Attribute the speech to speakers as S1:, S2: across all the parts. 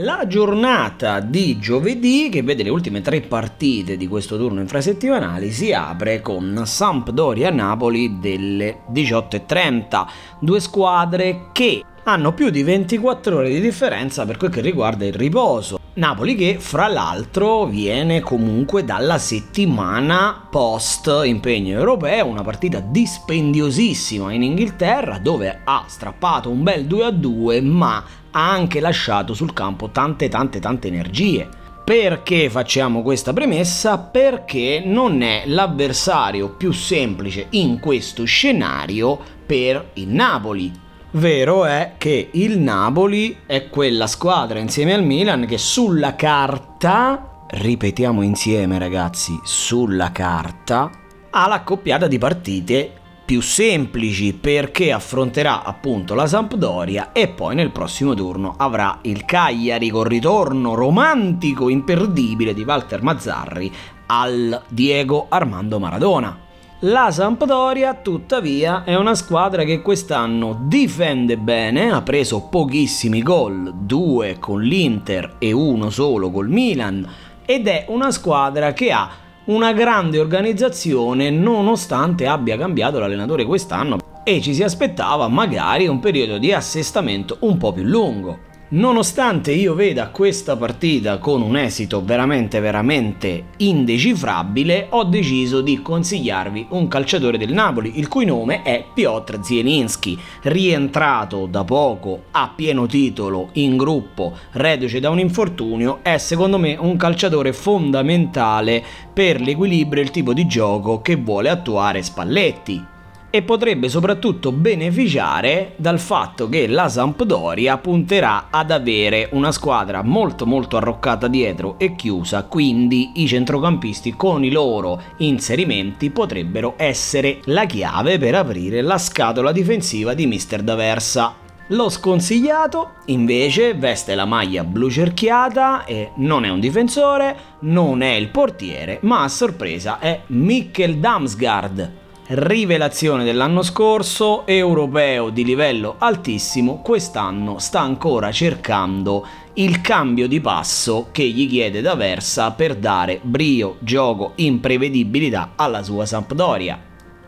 S1: La giornata di giovedì, che vede le ultime tre partite di questo turno infrasettimanali, si apre con Sampdoria-Napoli delle 18.30, due squadre che hanno più di 24 ore di differenza per quel che riguarda il riposo. Napoli che fra l'altro viene comunque dalla settimana post impegno europeo, una partita dispendiosissima in Inghilterra dove ha strappato un bel 2 a 2 ma ha anche lasciato sul campo tante tante tante energie. Perché facciamo questa premessa? Perché non è l'avversario più semplice in questo scenario per il Napoli. Vero è che il Napoli è quella squadra insieme al Milan che sulla carta, ripetiamo insieme ragazzi, sulla carta, ha l'accoppiata di partite più semplici perché affronterà appunto la Sampdoria e poi nel prossimo turno avrà il Cagliari con ritorno romantico imperdibile di Walter Mazzarri al Diego Armando Maradona. La Sampdoria, tuttavia, è una squadra che quest'anno difende bene, ha preso pochissimi gol, due con l'Inter e uno solo col Milan, ed è una squadra che ha una grande organizzazione nonostante abbia cambiato l'allenatore quest'anno e ci si aspettava magari un periodo di assestamento un po' più lungo. Nonostante io veda questa partita con un esito veramente veramente indecifrabile, ho deciso di consigliarvi un calciatore del Napoli, il cui nome è Piotr Zielinski, rientrato da poco a pieno titolo in gruppo, reduce da un infortunio, è secondo me un calciatore fondamentale per l'equilibrio e il tipo di gioco che vuole attuare Spalletti e potrebbe soprattutto beneficiare dal fatto che la Sampdoria punterà ad avere una squadra molto molto arroccata dietro e chiusa, quindi i centrocampisti con i loro inserimenti potrebbero essere la chiave per aprire la scatola difensiva di Mister D'Aversa. Lo sconsigliato invece veste la maglia blu cerchiata e non è un difensore, non è il portiere, ma a sorpresa è Mikkel Damsgaard rivelazione dell'anno scorso, europeo di livello altissimo, quest'anno sta ancora cercando il cambio di passo che gli chiede da Versa per dare brio, gioco, imprevedibilità alla sua Sampdoria.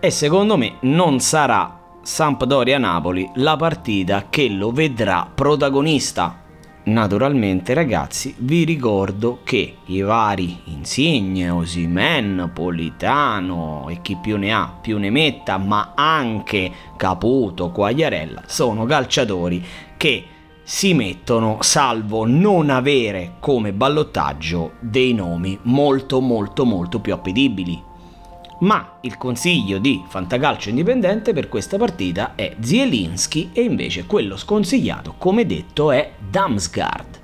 S1: E secondo me non sarà Sampdoria-Napoli la partita che lo vedrà protagonista Naturalmente ragazzi vi ricordo che i vari Insigne, Osimen, Politano e chi più ne ha più ne metta ma anche Caputo, Quagliarella sono calciatori che si mettono salvo non avere come ballottaggio dei nomi molto molto molto più appetibili ma il consiglio di Fantacalcio Indipendente per questa partita è Zielinski e invece quello sconsigliato, come detto, è Damsgaard.